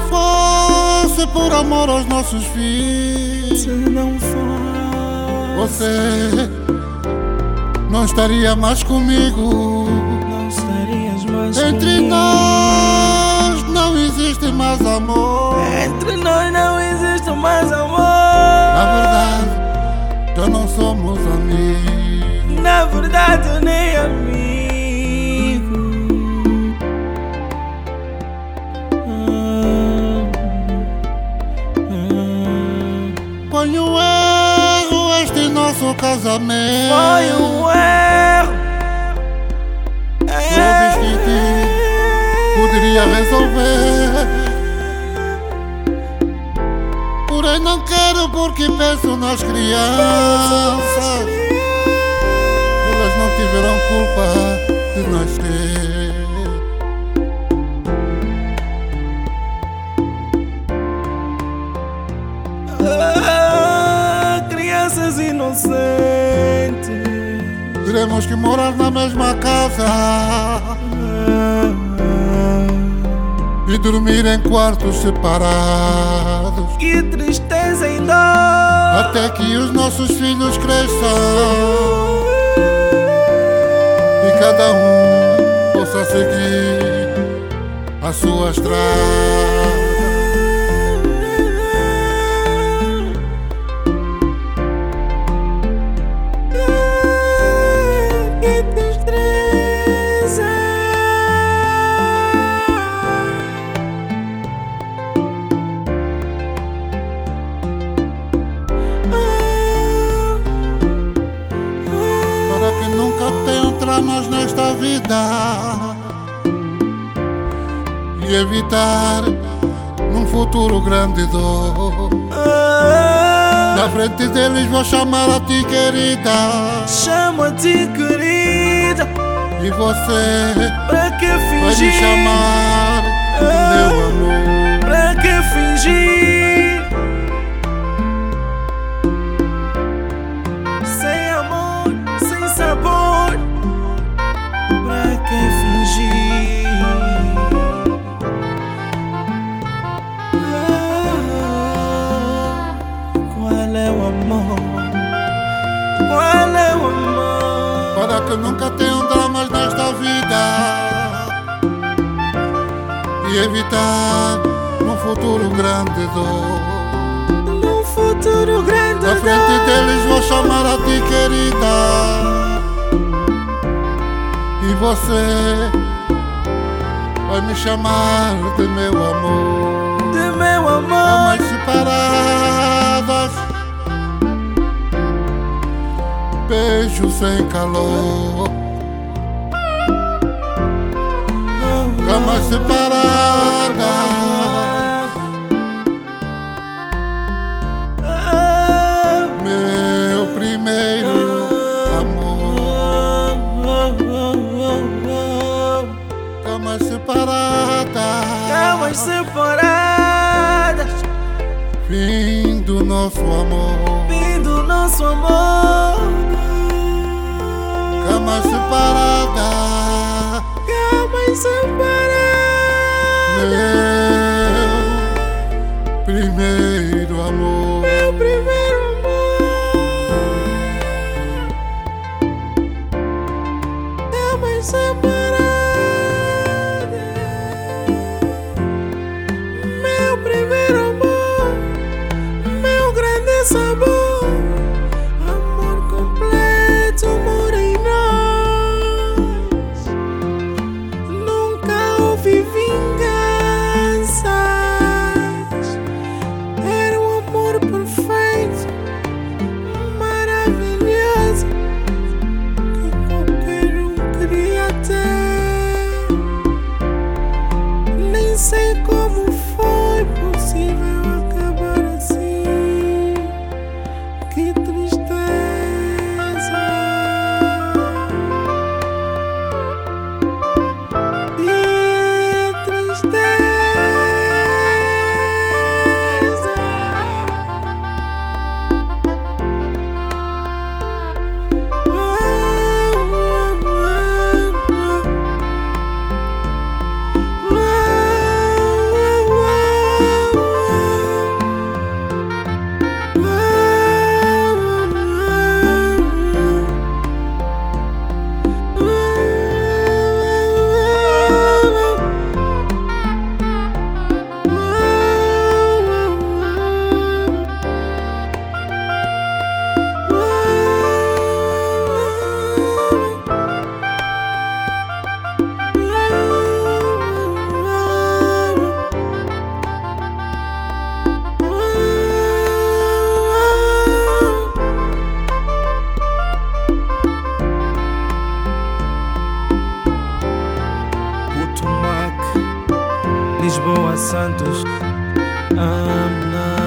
fosse por amor aos nossos filhos, Se não fosse você não estaria mais comigo. Não estarias mais Entre comigo. nós não existe mais amor. Entre nós não existe mais amor Na verdade, já não somos amigos. Na verdade nem amigo Foi um erro este nosso casamento. Foi um erro poderia resolver. Porém, não quero porque penso nas crianças. Elas não tiveram culpa de nascer. Inocentes Teremos que morar na mesma casa e dormir em quartos separados. Que tristeza em dor Até que os nossos filhos cresçam e cada um possa seguir a sua estrada. Traumas nesta vida e evitar num futuro grande dor. Ah, Na frente deles vou chamar a ti, querida. Chama-te querida E você Pra que vai me fingir chamar de meu amor. Pra que fingir que nunca tenham dramas nesta vida E evitar num futuro grande dor. Num futuro grande Na frente deles vou chamar a ti, querida. E você vai me chamar de meu amor. de meu amor sem calor. Camas separadas, meu primeiro amor. Camas separadas, Camas separadas, fim do nosso amor. fim do nosso amor. Camas separadas, Camas separadas, meu primeiro amor. meu primeiro amor. Camas separadas, Lisboa, Santos. Not